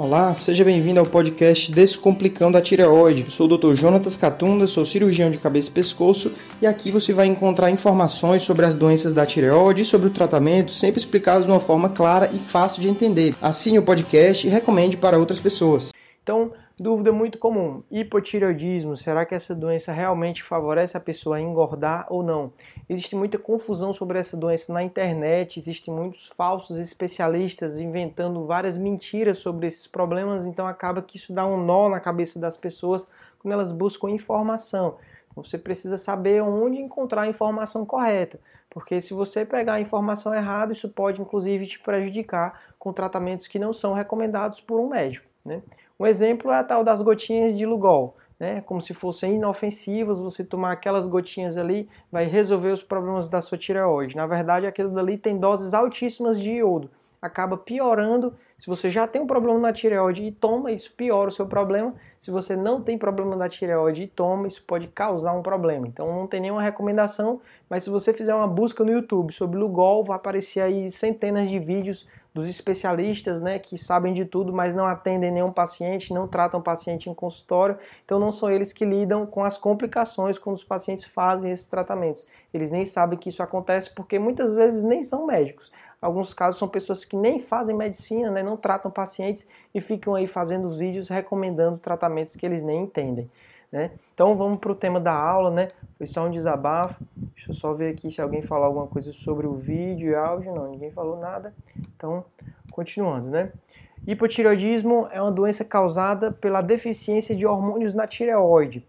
Olá, seja bem-vindo ao podcast Descomplicando a Tireoide. sou o Dr. Jonatas Catunda, sou cirurgião de cabeça e pescoço e aqui você vai encontrar informações sobre as doenças da tireoide e sobre o tratamento, sempre explicados de uma forma clara e fácil de entender. Assine o podcast e recomende para outras pessoas. Então, dúvida muito comum: hipotireoidismo, será que essa doença realmente favorece a pessoa a engordar ou não? Existe muita confusão sobre essa doença na internet, existem muitos falsos especialistas inventando várias mentiras sobre esses problemas, então acaba que isso dá um nó na cabeça das pessoas quando elas buscam informação. Então você precisa saber onde encontrar a informação correta, porque se você pegar a informação errada, isso pode inclusive te prejudicar com tratamentos que não são recomendados por um médico. Né? Um exemplo é a tal das gotinhas de Lugol né, como se fossem inofensivas, você tomar aquelas gotinhas ali vai resolver os problemas da sua tireoide. Na verdade, aquilo dali tem doses altíssimas de iodo. Acaba piorando. Se você já tem um problema na tireoide e toma, isso piora o seu problema. Se você não tem problema na tireoide e toma, isso pode causar um problema. Então não tem nenhuma recomendação, mas se você fizer uma busca no YouTube sobre Lugol, vai aparecer aí centenas de vídeos dos especialistas, né, que sabem de tudo, mas não atendem nenhum paciente, não tratam paciente em consultório, então não são eles que lidam com as complicações quando os pacientes fazem esses tratamentos. Eles nem sabem que isso acontece porque muitas vezes nem são médicos. Alguns casos são pessoas que nem fazem medicina, né, não tratam pacientes e ficam aí fazendo os vídeos recomendando tratamentos que eles nem entendem. Né? Então vamos para o tema da aula, né? Foi só um desabafo. Deixa eu só ver aqui se alguém falou alguma coisa sobre o vídeo e áudio. Não, ninguém falou nada. Então, continuando, né? Hipotireoidismo é uma doença causada pela deficiência de hormônios na tireoide.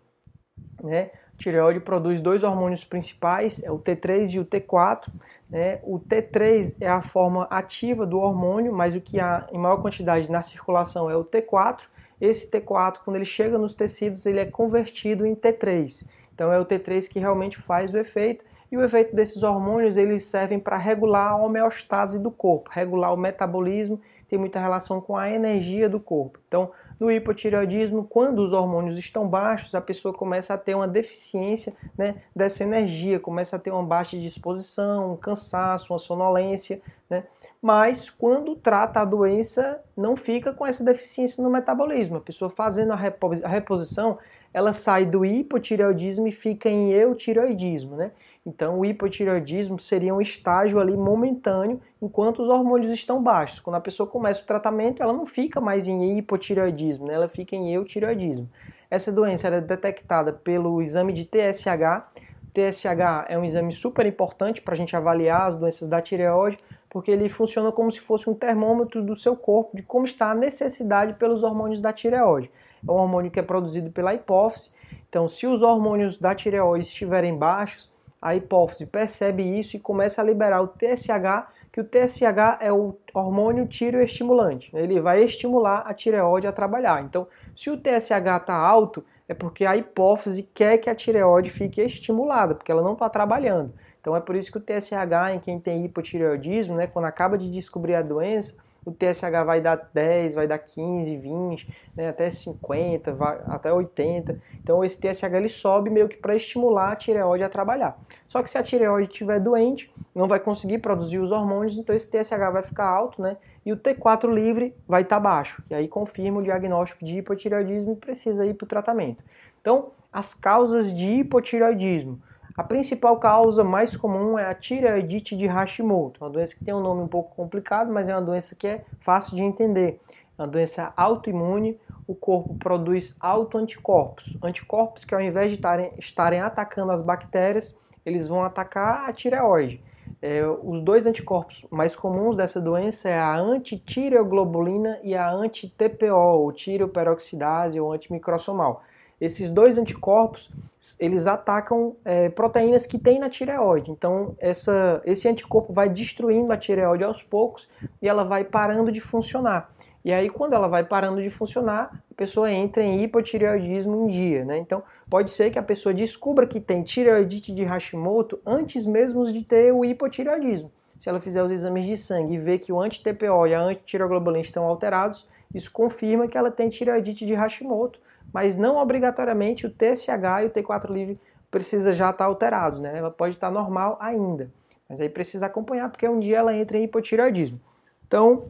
Né? A tireoide produz dois hormônios principais, é o T3 e o T4. Né? O T3 é a forma ativa do hormônio, mas o que há em maior quantidade na circulação é o T4 esse T4, quando ele chega nos tecidos, ele é convertido em T3. Então é o T3 que realmente faz o efeito. E o efeito desses hormônios, eles servem para regular a homeostase do corpo, regular o metabolismo, tem muita relação com a energia do corpo. Então, no hipotireoidismo, quando os hormônios estão baixos, a pessoa começa a ter uma deficiência né, dessa energia, começa a ter uma baixa disposição, um cansaço, uma sonolência, né? Mas quando trata a doença, não fica com essa deficiência no metabolismo. A pessoa fazendo a reposição, ela sai do hipotireoidismo e fica em eutireoidismo, né? Então, o hipotireoidismo seria um estágio ali momentâneo enquanto os hormônios estão baixos. Quando a pessoa começa o tratamento, ela não fica mais em hipotireoidismo, né? ela fica em eutireoidismo. Essa doença é detectada pelo exame de TSH. TSH é um exame super importante para a gente avaliar as doenças da tireoide, porque ele funciona como se fosse um termômetro do seu corpo de como está a necessidade pelos hormônios da tireoide. É um hormônio que é produzido pela hipófise. Então, se os hormônios da tireoide estiverem baixos, a hipófise percebe isso e começa a liberar o TSH, que o TSH é o hormônio tireoestimulante. Ele vai estimular a tireoide a trabalhar. Então, se o TSH está alto, é porque a hipófise quer que a tireoide fique estimulada, porque ela não está trabalhando. Então é por isso que o TSH em quem tem hipotireoidismo, né, quando acaba de descobrir a doença, o TSH vai dar 10, vai dar 15, 20, né, até 50, vai, até 80. Então esse TSH ele sobe meio que para estimular a tireoide a trabalhar. Só que se a tireoide estiver doente, não vai conseguir produzir os hormônios, então esse TSH vai ficar alto, né? E o T4 livre vai estar tá baixo. E aí confirma o diagnóstico de hipotireoidismo e precisa ir para o tratamento. Então, as causas de hipotireoidismo a principal causa mais comum é a tireoidite de Hashimoto, uma doença que tem um nome um pouco complicado, mas é uma doença que é fácil de entender. É uma doença autoimune, o corpo produz autoanticorpos. Anticorpos que ao invés de estarem, estarem atacando as bactérias, eles vão atacar a tireoide. É, os dois anticorpos mais comuns dessa doença é a antitireoglobulina e a anti-TPO, ou tireoperoxidase ou antimicrosomal. Esses dois anticorpos, eles atacam é, proteínas que tem na tireoide. Então, essa, esse anticorpo vai destruindo a tireoide aos poucos e ela vai parando de funcionar. E aí, quando ela vai parando de funcionar, a pessoa entra em hipotireoidismo um dia, né? Então, pode ser que a pessoa descubra que tem tireoidite de Hashimoto antes mesmo de ter o hipotireoidismo. Se ela fizer os exames de sangue e ver que o anti-TPO e a antitireoglobulina estão alterados, isso confirma que ela tem tireoidite de Hashimoto mas não obrigatoriamente o TSH e o T4 livre precisa já estar alterados, né? Ela pode estar normal ainda, mas aí precisa acompanhar porque um dia ela entra em hipotireoidismo. Então,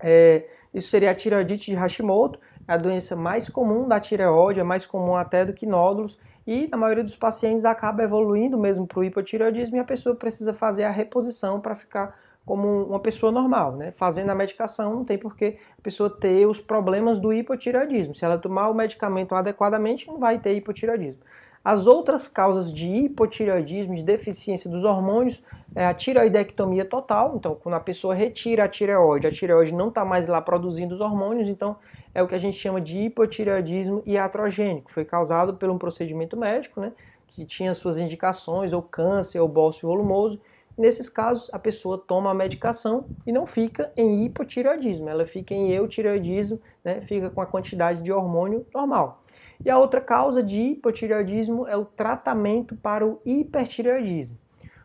É, isso seria a tireoidite de Hashimoto, é a doença mais comum da tireoide, é mais comum até do que nódulos, e na maioria dos pacientes acaba evoluindo mesmo para o hipotireoidismo e a pessoa precisa fazer a reposição para ficar como uma pessoa normal, né? Fazendo a medicação, não tem por que a pessoa ter os problemas do hipotireoidismo. Se ela tomar o medicamento adequadamente, não vai ter hipotireoidismo. As outras causas de hipotireoidismo, de deficiência dos hormônios, é a tireoidectomia total. Então, quando a pessoa retira a tireoide, a tireoide não está mais lá produzindo os hormônios, então é o que a gente chama de hipotireoidismo iatrogênico. Foi causado por um procedimento médico, né? Que tinha suas indicações, ou câncer, ou bócio volumoso, Nesses casos, a pessoa toma a medicação e não fica em hipotireoidismo, ela fica em eutireoidismo, né, fica com a quantidade de hormônio normal. E a outra causa de hipotireoidismo é o tratamento para o hipertireoidismo.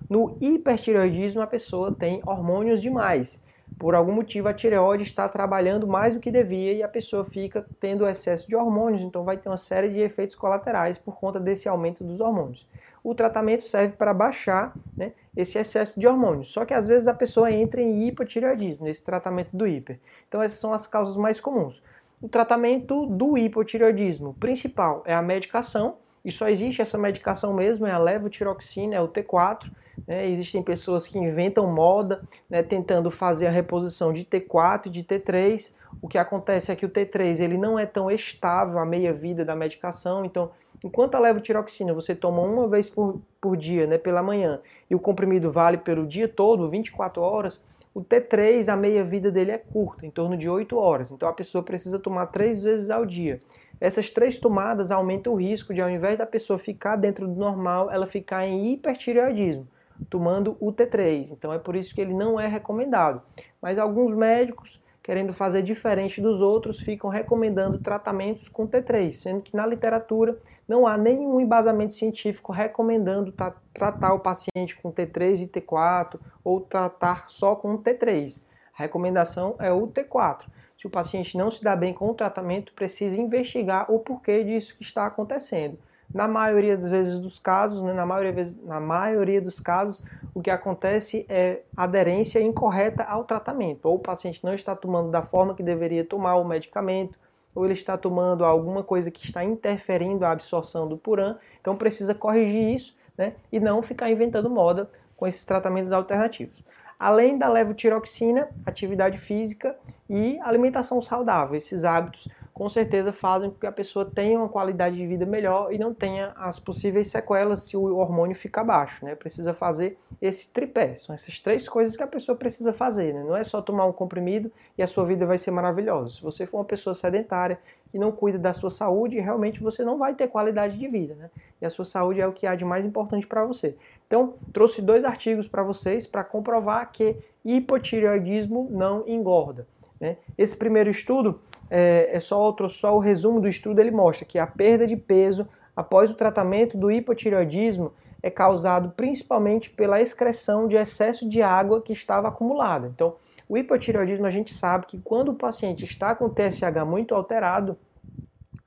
No hipertireoidismo, a pessoa tem hormônios demais. Por algum motivo, a tireoide está trabalhando mais do que devia e a pessoa fica tendo excesso de hormônios, então vai ter uma série de efeitos colaterais por conta desse aumento dos hormônios o tratamento serve para baixar né, esse excesso de hormônios. Só que às vezes a pessoa entra em hipotireoidismo, nesse tratamento do hiper. Então essas são as causas mais comuns. O tratamento do hipotireoidismo principal é a medicação, e só existe essa medicação mesmo, é a levotiroxina, é o T4. Né? Existem pessoas que inventam moda, né, tentando fazer a reposição de T4 e de T3. O que acontece é que o T3 ele não é tão estável a meia vida da medicação, então Enquanto a levotiroxina você toma uma vez por, por dia, né, pela manhã, e o comprimido vale pelo dia todo, 24 horas, o T3, a meia-vida dele é curta, em torno de 8 horas. Então a pessoa precisa tomar três vezes ao dia. Essas três tomadas aumentam o risco de, ao invés da pessoa ficar dentro do normal, ela ficar em hipertireoidismo, tomando o T3. Então é por isso que ele não é recomendado. Mas alguns médicos querendo fazer diferente dos outros, ficam recomendando tratamentos com T3, sendo que na literatura não há nenhum embasamento científico recomendando tratar o paciente com T3 e T4 ou tratar só com T3. A recomendação é o T4. Se o paciente não se dá bem com o tratamento, precisa investigar o porquê disso que está acontecendo. Na maioria das vezes dos casos, né, na, maioria, na maioria dos casos, o que acontece é aderência incorreta ao tratamento. Ou o paciente não está tomando da forma que deveria tomar o medicamento, ou ele está tomando alguma coisa que está interferindo a absorção do puran. Então precisa corrigir isso né, e não ficar inventando moda com esses tratamentos alternativos. Além da levotiroxina, atividade física e alimentação saudável. Esses hábitos com certeza fazem com que a pessoa tenha uma qualidade de vida melhor e não tenha as possíveis sequelas se o hormônio fica baixo, né? Precisa fazer esse tripé. São essas três coisas que a pessoa precisa fazer, né? Não é só tomar um comprimido e a sua vida vai ser maravilhosa. Se você for uma pessoa sedentária que não cuida da sua saúde, realmente você não vai ter qualidade de vida, né? E a sua saúde é o que há de mais importante para você. Então, trouxe dois artigos para vocês para comprovar que hipotireoidismo não engorda. Né? Esse primeiro estudo é, é só, outro, só o resumo do estudo, ele mostra que a perda de peso após o tratamento do hipotireoidismo é causado principalmente pela excreção de excesso de água que estava acumulada. Então, o hipotireoidismo a gente sabe que quando o paciente está com TSH muito alterado,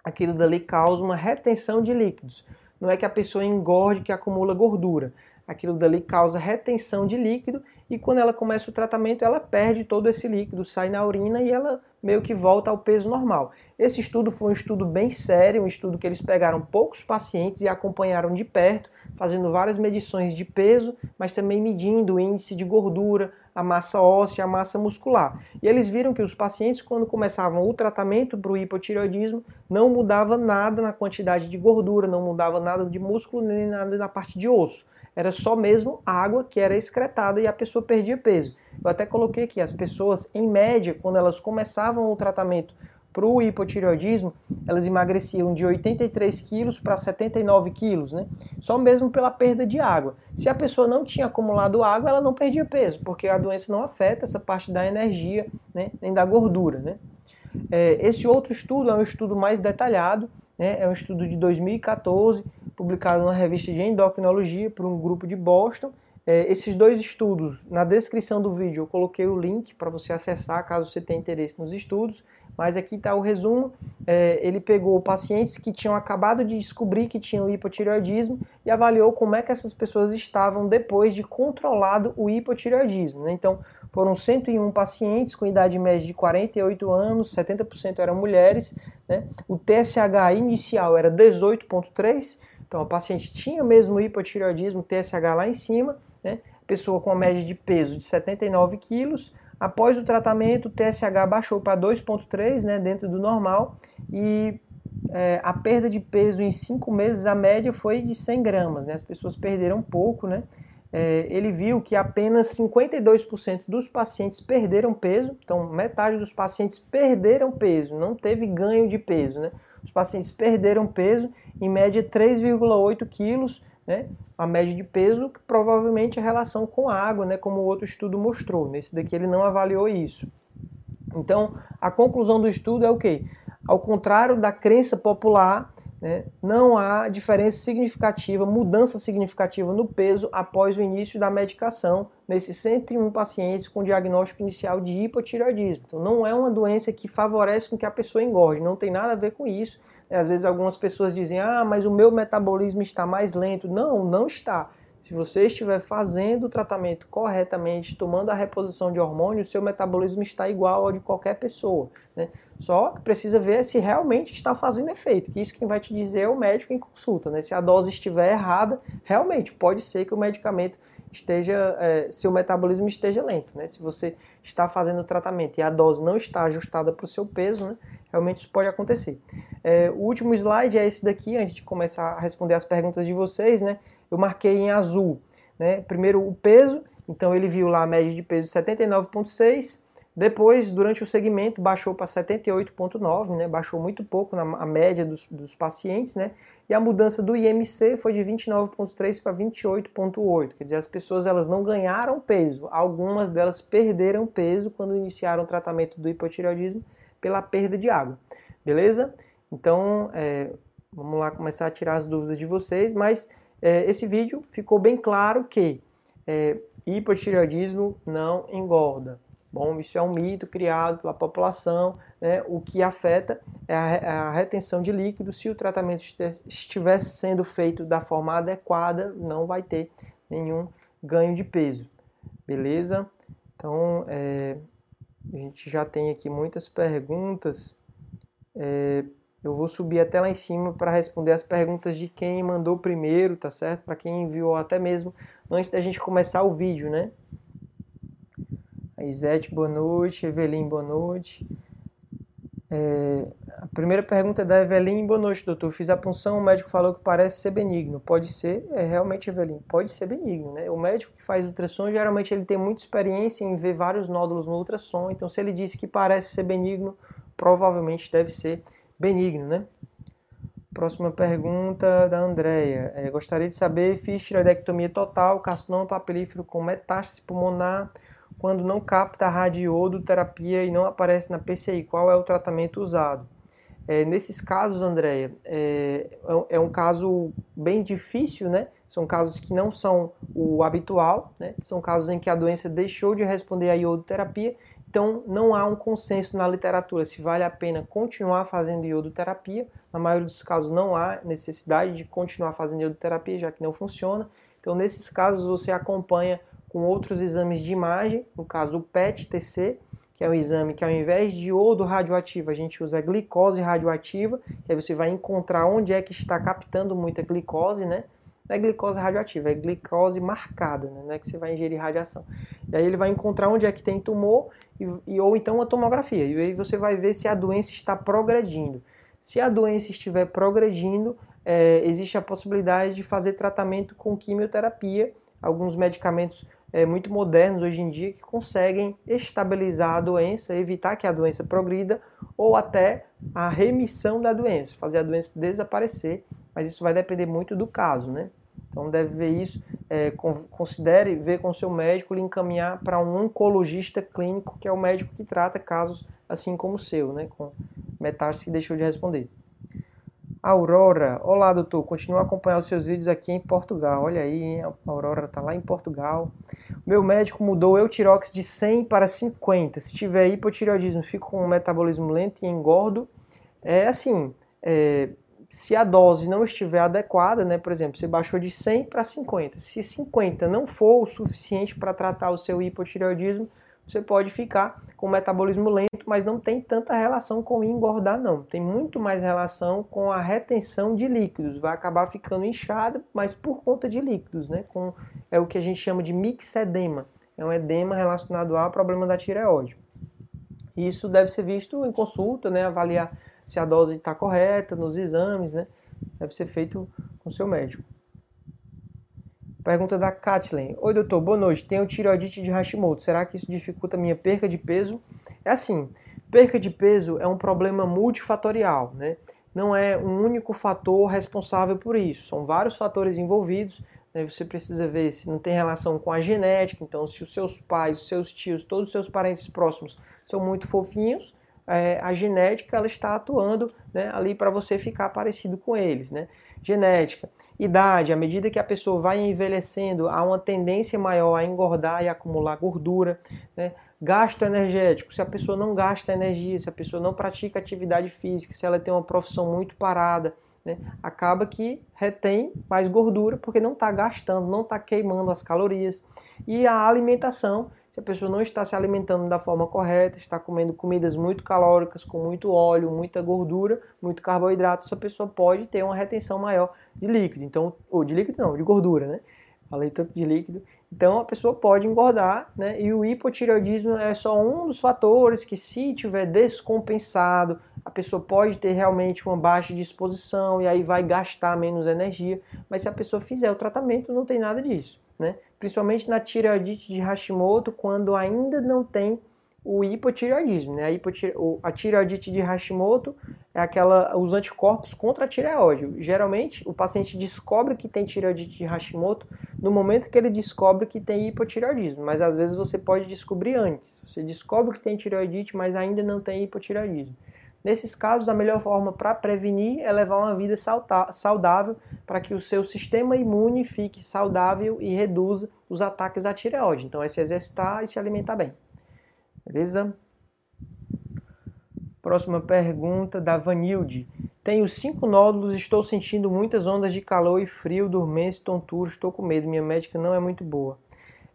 aquilo dali causa uma retenção de líquidos. Não é que a pessoa engorde que acumula gordura, aquilo dali causa retenção de líquido e quando ela começa o tratamento ela perde todo esse líquido, sai na urina e ela meio que volta ao peso normal. Esse estudo foi um estudo bem sério, um estudo que eles pegaram poucos pacientes e acompanharam de perto, fazendo várias medições de peso, mas também medindo o índice de gordura, a massa óssea, a massa muscular. E eles viram que os pacientes, quando começavam o tratamento para o hipotireoidismo, não mudava nada na quantidade de gordura, não mudava nada de músculo, nem nada na parte de osso era só mesmo água que era excretada e a pessoa perdia peso. Eu até coloquei aqui, as pessoas, em média, quando elas começavam o tratamento para o hipotireoidismo, elas emagreciam de 83 quilos para 79 quilos, né? Só mesmo pela perda de água. Se a pessoa não tinha acumulado água, ela não perdia peso, porque a doença não afeta essa parte da energia, né? nem da gordura, né? É, esse outro estudo é um estudo mais detalhado, né? é um estudo de 2014, publicado numa revista de endocrinologia por um grupo de Boston. É, esses dois estudos, na descrição do vídeo eu coloquei o link para você acessar caso você tenha interesse nos estudos, Mas aqui está o resumo. É, ele pegou pacientes que tinham acabado de descobrir que tinham hipotireoidismo e avaliou como é que essas pessoas estavam depois de controlado o hipotireoidismo. Né? Então, foram 101 pacientes com idade média de 48 anos, 70% eram mulheres. Né? O TSH inicial era 18,3, então a paciente tinha mesmo hipotireoidismo, TSH lá em cima, né? pessoa com a média de peso de 79 quilos, Após o tratamento, o TSH baixou para 2,3, né, dentro do normal, e é, a perda de peso em 5 meses, a média foi de 100 gramas, né, as pessoas perderam pouco, né, é, ele viu que apenas 52% dos pacientes perderam peso, então metade dos pacientes perderam peso, não teve ganho de peso, né, os pacientes perderam peso, em média 3,8 quilos, né, a média de peso, que provavelmente é relação com a água, né, como o outro estudo mostrou. Nesse daqui ele não avaliou isso. Então, a conclusão do estudo é o quê? Ao contrário da crença popular, né, não há diferença significativa, mudança significativa no peso após o início da medicação nesses 101 pacientes com diagnóstico inicial de hipotireoidismo. Então, não é uma doença que favorece com que a pessoa engorde, não tem nada a ver com isso. Às vezes algumas pessoas dizem, ah, mas o meu metabolismo está mais lento. Não, não está. Se você estiver fazendo o tratamento corretamente, tomando a reposição de hormônios, seu metabolismo está igual ao de qualquer pessoa. Né? Só que precisa ver se realmente está fazendo efeito, que isso quem vai te dizer é o médico em consulta. Né? Se a dose estiver errada, realmente pode ser que o medicamento esteja, é, seu metabolismo esteja lento. Né? Se você está fazendo o tratamento e a dose não está ajustada para o seu peso, né? realmente isso pode acontecer. É, o último slide é esse daqui, antes de começar a responder as perguntas de vocês, né? Eu marquei em azul, né? Primeiro o peso, então ele viu lá a média de peso 79,6. Depois, durante o segmento, baixou para 78,9, né? Baixou muito pouco na a média dos, dos pacientes, né? E a mudança do IMC foi de 29,3 para 28,8. Quer dizer, as pessoas elas não ganharam peso, algumas delas perderam peso quando iniciaram o tratamento do hipotireoidismo pela perda de água. Beleza? Então, é, vamos lá começar a tirar as dúvidas de vocês, mas é, esse vídeo ficou bem claro que é, hipotireoidismo não engorda. Bom, isso é um mito criado pela população. Né? O que afeta é a, é retenção de líquido. Se o tratamento estivesse sendo feito da forma adequada, não vai ter nenhum ganho de peso. Beleza? Então, é, a gente já tem aqui muitas perguntas. É, eu vou subir até lá em cima para responder as perguntas de quem mandou primeiro, tá certo? Para quem enviou até mesmo antes da gente começar o vídeo, né? Isete, boa noite. Evelyn, boa noite. É, a primeira pergunta é da Evelyn. Boa noite, doutor. Fiz a punção, o médico falou que parece ser benigno. Pode ser? É realmente, Evelyn, pode ser benigno, né? O médico que faz ultrassom, geralmente ele tem muita experiência em ver vários nódulos no ultrassom. Então, se ele disse que parece ser benigno, provavelmente deve ser benigno, né? Próxima pergunta da Andrea. É, gostaria de saber, fiz tiroidectomia total, carcinoma papilífero com metástase pulmonar, quando não capta a radiodoterapia e não aparece na PCI, qual é o tratamento usado? É, nesses casos, Andréia, é, é, um caso bem difícil, né? São casos que não são o habitual, né? São casos em que a doença deixou de responder à iodoterapia então, não há um consenso na literatura se vale a pena continuar fazendo iodoterapia. Na maioria dos casos, não há necessidade de continuar fazendo iodoterapia, já que não funciona. Então, nesses casos, você acompanha com outros exames de imagem, no caso o PET-TC, que é um exame que ao invés de iodo radioativo, a gente usa glicose radioativa, que aí você vai encontrar onde é que está captando muita glicose, né? Não é glicose radioativa, é glicose marcada, né? não é que você vai ingerir radiação. E aí ele vai encontrar onde é que tem tumor e, e, ou então a tomografia. E aí você vai ver se a doença está progredindo. Se a doença estiver progredindo, é, existe a possibilidade de fazer tratamento com quimioterapia, alguns medicamentos é, muito modernos hoje em dia que conseguem estabilizar a doença, evitar que a doença progrida ou até a remissão da doença, fazer a doença desaparecer, mas isso vai depender muito do caso, né? Então deve ver isso, é, considere ver com seu médico lhe encaminhar para um oncologista clínico, que é o médico que trata casos assim como o seu, né, com metástase que deixou de responder. Aurora, olá doutor, continuo a acompanhar os seus vídeos aqui em Portugal. Olha aí, hein? a Aurora está lá em Portugal. Meu médico mudou o Eutirox de 100 para 50. Se tiver hipotireoidismo, fico com um metabolismo lento e engordo. É assim, é, se a dose não estiver adequada, né, por exemplo, você baixou de 100 para 50. Se 50 não for o suficiente para tratar o seu hipotireoidismo, você pode ficar com metabolismo lento, mas não tem tanta relação com engordar, não. Tem muito mais relação com a retenção de líquidos. Vai acabar ficando inchada, mas por conta de líquidos, né? Com, é o que a gente chama de mixedema. É um edema relacionado ao problema da tireoide. Isso deve ser visto em consulta, né? Avaliar se a dose está correta nos exames, né? Deve ser feito com o seu médico. Pergunta da Kathleen. Oi, doutor, boa noite. Tenho tireoidite de Hashimoto. Será que isso dificulta minha perca de peso? É assim, perca de peso é um problema multifatorial, né? Não é um único fator responsável por isso. São vários fatores envolvidos. Né? Você precisa ver se não tem relação com a genética. Então, se os seus pais, os seus tios, todos os seus parentes próximos são muito fofinhos, é, a genética ela está atuando né, ali para você ficar parecido com eles. Né? Genética, idade, à medida que a pessoa vai envelhecendo, há uma tendência maior a engordar e acumular gordura. Né? Gasto energético, se a pessoa não gasta energia, se a pessoa não pratica atividade física, se ela tem uma profissão muito parada, né? acaba que retém mais gordura porque não está gastando, não está queimando as calorias. E a alimentação, se a pessoa não está se alimentando da forma correta, está comendo comidas muito calóricas, com muito óleo, muita gordura, muito carboidrato, essa pessoa pode ter uma retenção maior de líquido. Então, ou de líquido não, de gordura, né? Falei tanto de líquido. Então a pessoa pode engordar, né? E o hipotireoidismo é só um dos fatores que, se tiver descompensado, a pessoa pode ter realmente uma baixa disposição e aí vai gastar menos energia. Mas se a pessoa fizer o tratamento, não tem nada disso né? principalmente na tireoidite de Hashimoto, quando ainda não tem o hipotireoidismo. Né? A, hipotire... a tireoidite de Hashimoto é aquela os anticorpos contra a tireoide. Geralmente, o paciente descobre que tem tireoidite de Hashimoto no momento que ele descobre que tem hipotireoidismo, mas às vezes você pode descobrir antes. Você descobre que tem tireoidite, mas ainda não tem hipotireoidismo. Nesses casos, a melhor forma para prevenir é levar uma vida saudável para que o seu sistema imune fique saudável e reduza os ataques à tireoide. Então é se exercitar e se alimentar bem. Beleza? Próxima pergunta da Vanilde. Tenho cinco nódulos, estou sentindo muitas ondas de calor e frio, dormência, tontura, estou com medo. Minha médica não é muito boa.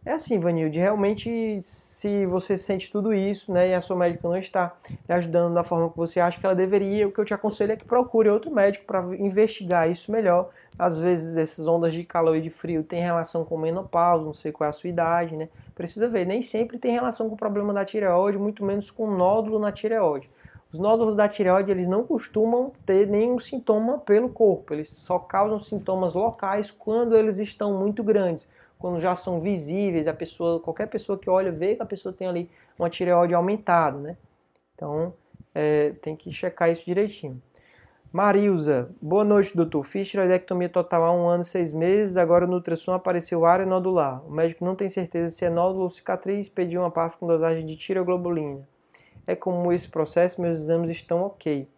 É assim, Vanilde, realmente se você sente tudo isso, né, e a sua médica não está lhe ajudando da forma que você acha que ela deveria, o que eu te aconselho é que procure outro médico para investigar isso melhor. Às vezes essas ondas de calor e de frio têm relação com menopausa, não sei qual é a sua idade, né? Precisa ver, nem sempre tem relação com o problema da tireoide, muito menos com nódulo na tireoide. Os nódulos da tireoide, eles não costumam ter nenhum sintoma pelo corpo, eles só causam sintomas locais quando eles estão muito grandes quando já são visíveis, a pessoa, qualquer pessoa que olha vê que a pessoa tem ali uma tireoide aumentada, né? Então, é, tem que checar isso direitinho. Marilza, boa noite, doutor. Fiz tireoidectomia total há um ano e seis meses, agora no ultrassom apareceu área nodular. O médico não tem certeza se é nódulo ou cicatriz, pediu uma PAF com dosagem de tireoglobulina. É como esse processo, meus exames estão ok.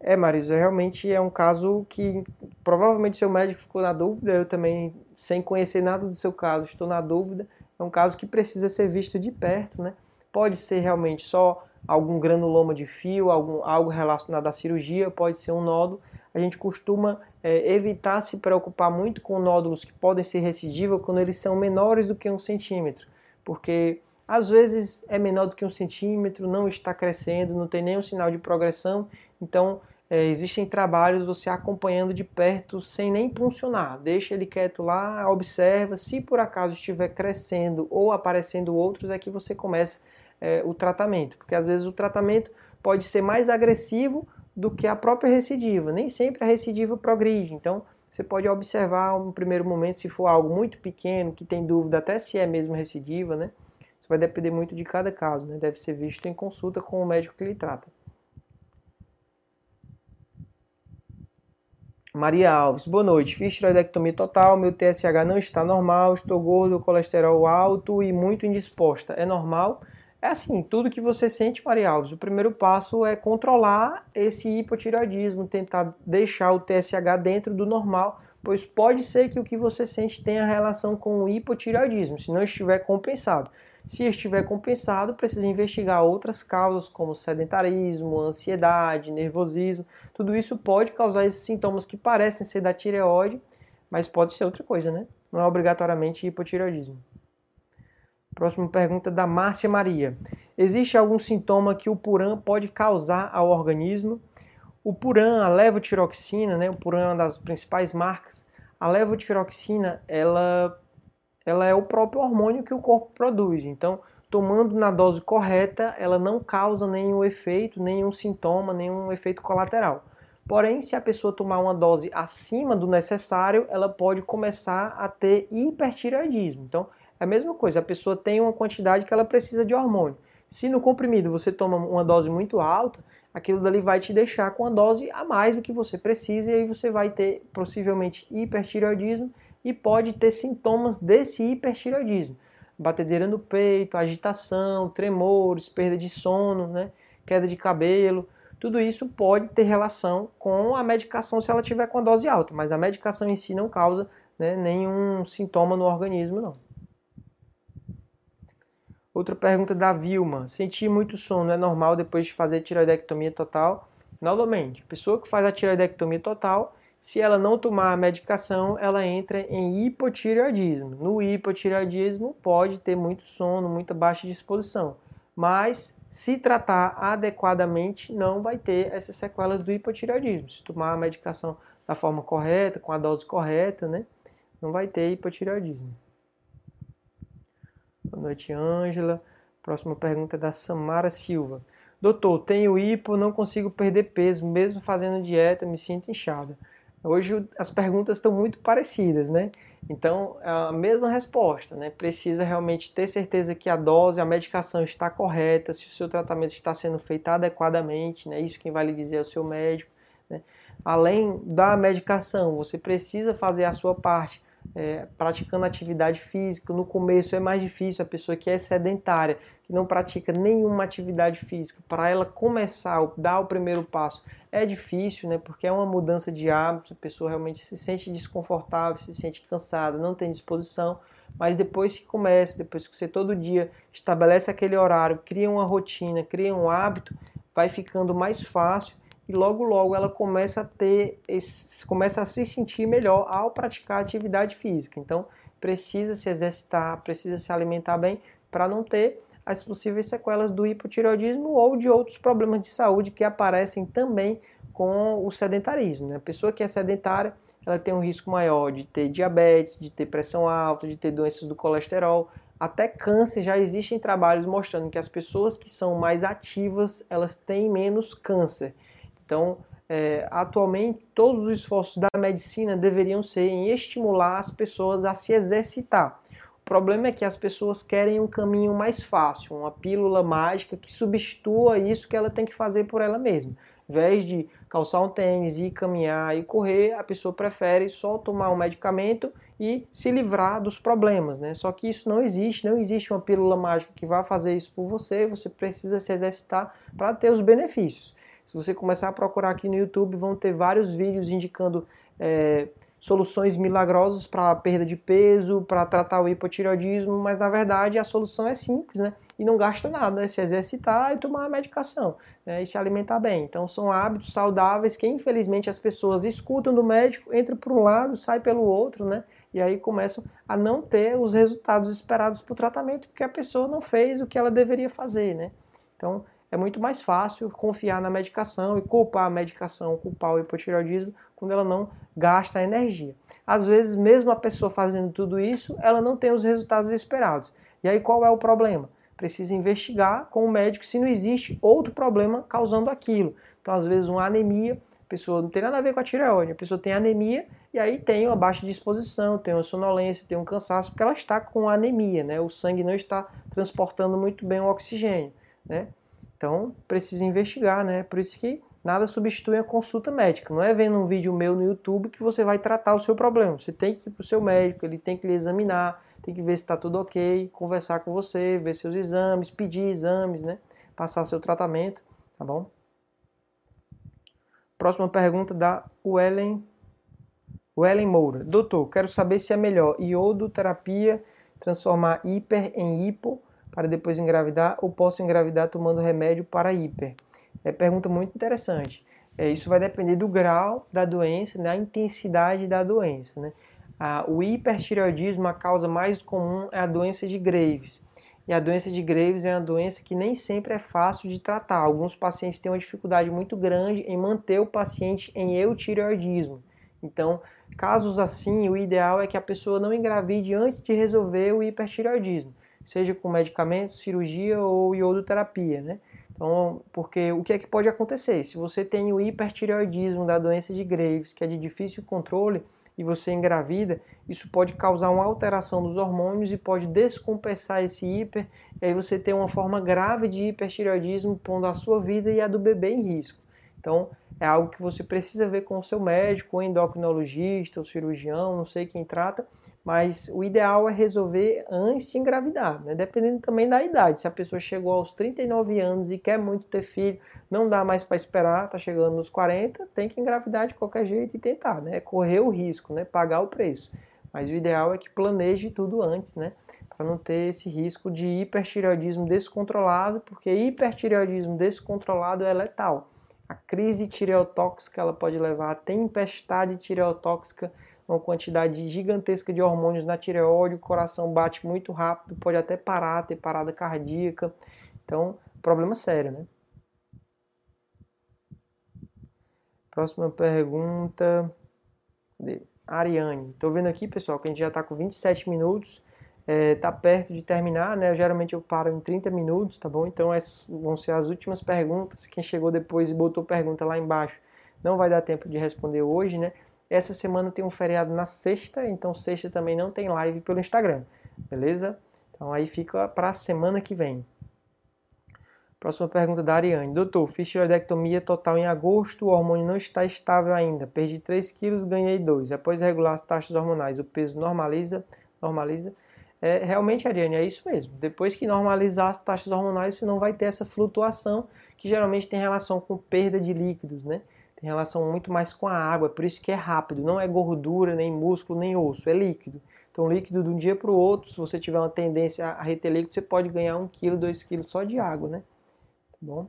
É, Marisa, realmente é um caso que provavelmente seu médico ficou na dúvida, eu também, sem conhecer nada do seu caso, estou na dúvida. É um caso que precisa ser visto de perto, né? Pode ser realmente só algum granuloma de fio, algum, algo relacionado à cirurgia, pode ser um nódulo. A gente costuma é, evitar se preocupar muito com nódulos que podem ser recidivos quando eles são menores do que um centímetro, porque às vezes é menor do que um centímetro, não está crescendo, não tem nenhum sinal de progressão. Então, é, existem trabalhos você acompanhando de perto sem nem funcionar. Deixa ele quieto lá, observa. Se por acaso estiver crescendo ou aparecendo outros, é que você começa é, o tratamento. Porque às vezes o tratamento pode ser mais agressivo do que a própria recidiva. Nem sempre a recidiva progride. Então, você pode observar no primeiro momento se for algo muito pequeno, que tem dúvida até se é mesmo recidiva, né? Isso vai depender muito de cada caso, né? Deve ser visto em consulta com o médico que lhe trata. Maria Alves, boa noite. Fiz tiroidectomia total, meu TSH não está normal, estou gordo, colesterol alto e muito indisposta. É normal? É assim, tudo que você sente, Maria Alves, o primeiro passo é controlar esse hipotireoidismo, tentar deixar o TSH dentro do normal, pois pode ser que o que você sente tenha relação com o hipotireoidismo, se não estiver compensado. Se estiver compensado, precisa investigar outras causas como sedentarismo, ansiedade, nervosismo. Tudo isso pode causar esses sintomas que parecem ser da tireoide, mas pode ser outra coisa, né? Não é obrigatoriamente hipotireoidismo. Próxima pergunta da Márcia Maria. Existe algum sintoma que o puran pode causar ao organismo? O puran, a levotiroxina, né? O puran é uma das principais marcas. A levotiroxina, ela ela é o próprio hormônio que o corpo produz. Então, tomando na dose correta, ela não causa nenhum efeito, nenhum sintoma, nenhum efeito colateral. Porém, se a pessoa tomar uma dose acima do necessário, ela pode começar a ter hipertireoidismo. Então, é a mesma coisa, a pessoa tem uma quantidade que ela precisa de hormônio. Se no comprimido você toma uma dose muito alta, aquilo dali vai te deixar com a dose a mais do que você precisa e aí você vai ter possivelmente hipertireoidismo e pode ter sintomas desse hipertireoidismo. Batedeira no peito, agitação, tremores, perda de sono, né? queda de cabelo. Tudo isso pode ter relação com a medicação se ela tiver com a dose alta, mas a medicação em si não causa né, nenhum sintoma no organismo, não. Outra pergunta da Vilma. Sentir muito sono é normal depois de fazer tiroidectomia total? Novamente, pessoa que faz a tiroidectomia total se ela não tomar a medicação, ela entra em hipotireoidismo. No hipotireoidismo pode ter muito sono, muita baixa disposição, mas se tratar adequadamente, não vai ter essas sequelas do hipotireoidismo. Se tomar a medicação da forma correta, com a dose correta, né, não vai ter hipotireoidismo. Boa noite, Ângela. Próxima pergunta é da Samara Silva. Doutor, tenho hipo, não consigo perder peso, mesmo fazendo dieta, me sinto inchada. Hoje as perguntas estão muito parecidas, né? Então, é a mesma resposta, né? Precisa realmente ter certeza que a dose, a medicação está correta, se o seu tratamento está sendo feito adequadamente, né? Isso quem vai lhe dizer é o seu médico, né? Além da medicação, você precisa fazer a sua parte é, praticando atividade física. No começo é mais difícil, a pessoa que é sedentária, que não pratica nenhuma atividade física, para ela começar, dar o primeiro passo, é difícil, né? Porque é uma mudança de hábito, a pessoa realmente se sente desconfortável, se sente cansada, não tem disposição. Mas depois que começa, depois que você todo dia estabelece aquele horário, cria uma rotina, cria um hábito, vai ficando mais fácil e logo logo ela começa a ter esse, começa a se sentir melhor ao praticar atividade física. Então precisa se exercitar, precisa se alimentar bem para não ter as possíveis sequelas do hipotireoidismo ou de outros problemas de saúde que aparecem também com o sedentarismo. Né? A pessoa que é sedentária ela tem um risco maior de ter diabetes, de ter pressão alta, de ter doenças do colesterol, até câncer. Já existem trabalhos mostrando que as pessoas que são mais ativas elas têm menos câncer. Então, é, atualmente, todos os esforços da medicina deveriam ser em estimular as pessoas a se exercitar. O problema é que as pessoas querem um caminho mais fácil, uma pílula mágica que substitua isso que ela tem que fazer por ela mesma. Em vez de calçar um tênis, ir caminhar e correr, a pessoa prefere só tomar um medicamento e se livrar dos problemas, né? Só que isso não existe, não existe uma pílula mágica que vá fazer isso por você, você precisa se exercitar para ter os benefícios. Se você começar a procurar aqui no YouTube, vão ter vários vídeos indicando é, soluções milagrosas para perda de peso, para tratar o hipotireoidismo, mas na verdade a solução é simples, né? E não gasta nada, é se exercitar e tomar a medicação, né? E se alimentar bem. Então são hábitos saudáveis que infelizmente as pessoas escutam do médico, entra por um lado, sai pelo outro, né? E aí começam a não ter os resultados esperados para o tratamento, porque a pessoa não fez o que ela deveria fazer, né? Então é muito mais fácil confiar na medicação e culpar a medicação, culpar o hipotireoidismo quando ela não gasta energia. Às vezes, mesmo a pessoa fazendo tudo isso, ela não tem os resultados esperados. E aí qual é o problema? Precisa investigar com o médico se não existe outro problema causando aquilo. Então, às vezes, uma anemia, a pessoa não tem nada a ver com a tireoide, a pessoa tem anemia e aí tem uma baixa disposição, tem uma sonolência, tem um cansaço, porque ela está com anemia, né? O sangue não está transportando muito bem o oxigênio, né? Então, precisa investigar, né? Por isso que nada substitui a consulta médica. Não é vendo um vídeo meu no YouTube que você vai tratar o seu problema. Você tem que ir para o seu médico, ele tem que lhe examinar, tem que ver se está tudo ok, conversar com você, ver seus exames, pedir exames, né? Passar seu tratamento, tá bom? Próxima pergunta da Wellen, Wellen Moura. Doutor, quero saber se é melhor iodoterapia transformar hiper em hipo para depois engravidar ou posso engravidar tomando remédio para hiper? É pergunta muito interessante. É, isso vai depender do grau da doença, da intensidade da doença. Né? Ah, o hipertireoidismo, a causa mais comum é a doença de Graves. E a doença de Graves é uma doença que nem sempre é fácil de tratar. Alguns pacientes têm uma dificuldade muito grande em manter o paciente em eutireoidismo. Então, casos assim, o ideal é que a pessoa não engravide antes de resolver o hipertireoidismo, seja com medicamentos, cirurgia ou iodoterapia, né? Então, porque o que é que pode acontecer? Se você tem o hipertireoidismo da doença de Graves, que é de difícil controle, e você engravida, isso pode causar uma alteração dos hormônios e pode descompensar esse hiper, e aí você tem uma forma grave de hipertireoidismo, pondo a sua vida e a do bebê em risco. Então, é algo que você precisa ver com o seu médico, ou endocrinologista, ou cirurgião, não sei quem trata, mas o ideal é resolver antes de engravidar, né? dependendo também da idade. Se a pessoa chegou aos 39 anos e quer muito ter filho, não dá mais para esperar, está chegando nos 40, tem que engravidar de qualquer jeito e tentar, né? correr o risco, né? pagar o preço. Mas o ideal é que planeje tudo antes, né? Para não ter esse risco de hipertireoidismo descontrolado, porque hipertireoidismo descontrolado é letal. A crise tireotóxica ela pode levar a tempestade tireotóxica, uma quantidade gigantesca de hormônios na tireoide, o coração bate muito rápido, pode até parar, ter parada cardíaca. Então, problema sério, né? Próxima pergunta. Cadê? Ariane. Estou vendo aqui, pessoal, que a gente já está com 27 minutos está é, perto de terminar, né? Geralmente eu paro em 30 minutos, tá bom? Então essas vão ser as últimas perguntas. Quem chegou depois e botou pergunta lá embaixo não vai dar tempo de responder hoje, né? Essa semana tem um feriado na sexta, então sexta também não tem live pelo Instagram, beleza? Então aí fica para a semana que vem. Próxima pergunta da Ariane. Doutor, fiz tiroidectomia total em agosto, o hormônio não está estável ainda. Perdi 3 quilos, ganhei 2. Após regular as taxas hormonais, o peso normaliza, normaliza é, realmente, Ariane, é isso mesmo. Depois que normalizar as taxas hormonais, você não vai ter essa flutuação que geralmente tem relação com perda de líquidos, né? Tem relação muito mais com a água, por isso que é rápido. Não é gordura, nem músculo, nem osso, é líquido. Então, líquido de um dia para o outro, se você tiver uma tendência a reter líquido, você pode ganhar 1 kg, 2 kg só de água, né? Tá bom?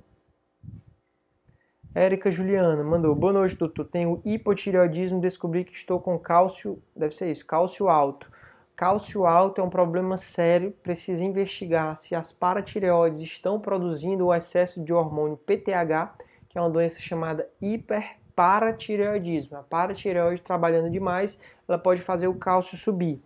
Érica Juliana mandou: Boa noite, doutor. Tenho hipotireoidismo, descobri que estou com cálcio, deve ser isso, cálcio alto. Cálcio alto é um problema sério, precisa investigar se as paratireoides estão produzindo o excesso de hormônio PTH, que é uma doença chamada hiperparatireoidismo. A paratireoide trabalhando demais, ela pode fazer o cálcio subir.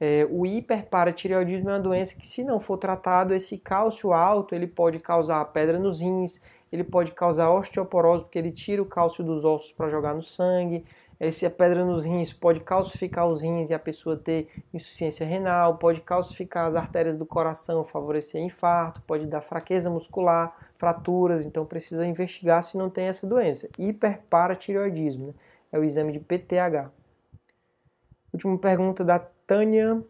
É, o hiperparatireoidismo é uma doença que, se não for tratado, esse cálcio alto ele pode causar pedra nos rins, ele pode causar osteoporose, porque ele tira o cálcio dos ossos para jogar no sangue, se a pedra nos rins pode calcificar os rins e a pessoa ter insuficiência renal, pode calcificar as artérias do coração, favorecer infarto, pode dar fraqueza muscular, fraturas, então precisa investigar se não tem essa doença. Hiperparatireoidismo, né? é o exame de PTH. Última pergunta da Tânia.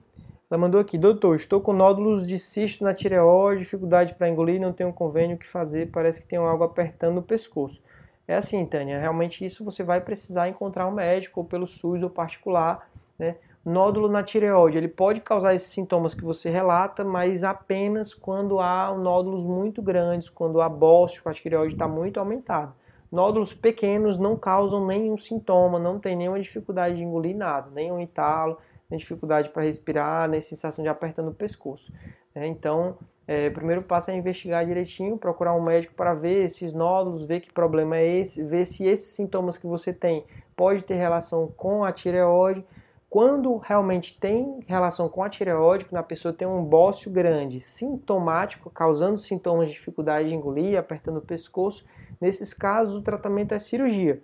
Ela mandou aqui, doutor, estou com nódulos de cisto na tireoide, dificuldade para engolir, não tenho convênio o que fazer, parece que tem algo apertando o pescoço. É assim, Tânia, realmente isso você vai precisar encontrar um médico, ou pelo SUS ou particular, né? Nódulo na tireoide, ele pode causar esses sintomas que você relata, mas apenas quando há nódulos muito grandes, quando a bócio, a tireoide está muito aumentada. Nódulos pequenos não causam nenhum sintoma, não tem nenhuma dificuldade de engolir nada, nenhum entalo, nem dificuldade para respirar, nem sensação de apertando o pescoço. Né? Então, é, o primeiro passo é investigar direitinho, procurar um médico para ver esses nódulos, ver que problema é esse, ver se esses sintomas que você tem pode ter relação com a tireoide. Quando realmente tem relação com a tireoide, quando a pessoa tem um bócio grande, sintomático, causando sintomas de dificuldade de engolir, apertando o pescoço, nesses casos o tratamento é cirurgia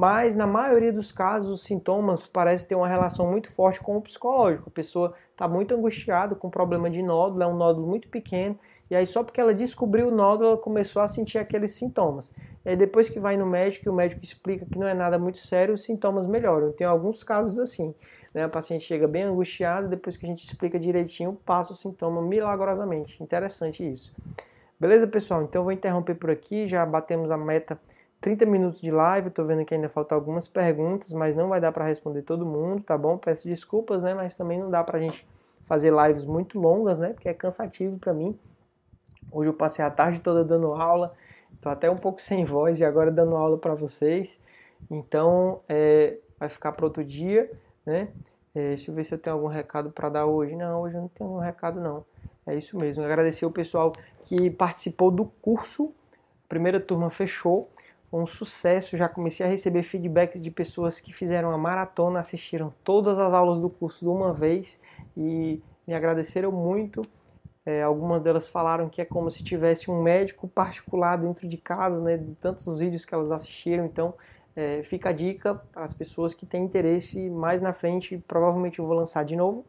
mas na maioria dos casos os sintomas parecem ter uma relação muito forte com o psicológico. A pessoa está muito angustiada com problema de nódulo, é um nódulo muito pequeno E aí só porque ela descobriu o nódulo, ela começou a sentir aqueles sintomas. E aí depois que vai no médico, e o médico explica que não é nada muito sério, os sintomas melhoram. Tem alguns casos assim. Né? O paciente chega bem angustiado, depois que a gente explica direitinho, passa o sintoma milagrosamente. Interessante isso. Beleza, pessoal? Então vou interromper por aqui, já batemos a meta 30 minutos de live, estou vendo que ainda faltam algumas perguntas, mas não vai dar para responder todo mundo, tá bom? Peço desculpas, né? Mas também não dá para a gente fazer lives muito longas, né? Porque é cansativo para mim. Hoje eu passei a tarde toda dando aula, estou até um pouco sem voz e agora dando aula para vocês. Então, é, vai ficar para outro dia, né? É, deixa eu ver se eu tenho algum recado para dar hoje. Não, hoje eu não tenho nenhum recado não. É isso mesmo. Agradecer o pessoal que participou do curso. A primeira turma fechou um sucesso. Já comecei a receber feedbacks de pessoas que fizeram a maratona, assistiram todas as aulas do curso de uma vez e me agradeceram muito. É, algumas delas falaram que é como se tivesse um médico particular dentro de casa, né, de tantos vídeos que elas assistiram. Então, é, fica a dica para as pessoas que têm interesse mais na frente. Provavelmente eu vou lançar de novo,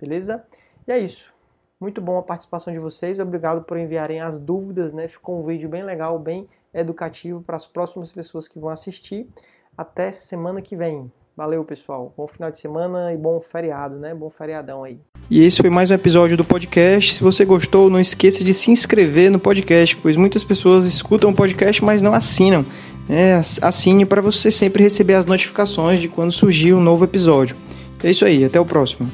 beleza? E é isso. Muito bom a participação de vocês. Obrigado por enviarem as dúvidas, né? Ficou um vídeo bem legal, bem educativo para as próximas pessoas que vão assistir. Até semana que vem. Valeu, pessoal. Bom final de semana e bom feriado, né? Bom feriadão aí. E esse foi mais um episódio do podcast. Se você gostou, não esqueça de se inscrever no podcast, pois muitas pessoas escutam o podcast, mas não assinam. É, assine para você sempre receber as notificações de quando surgir um novo episódio. É isso aí, até o próximo.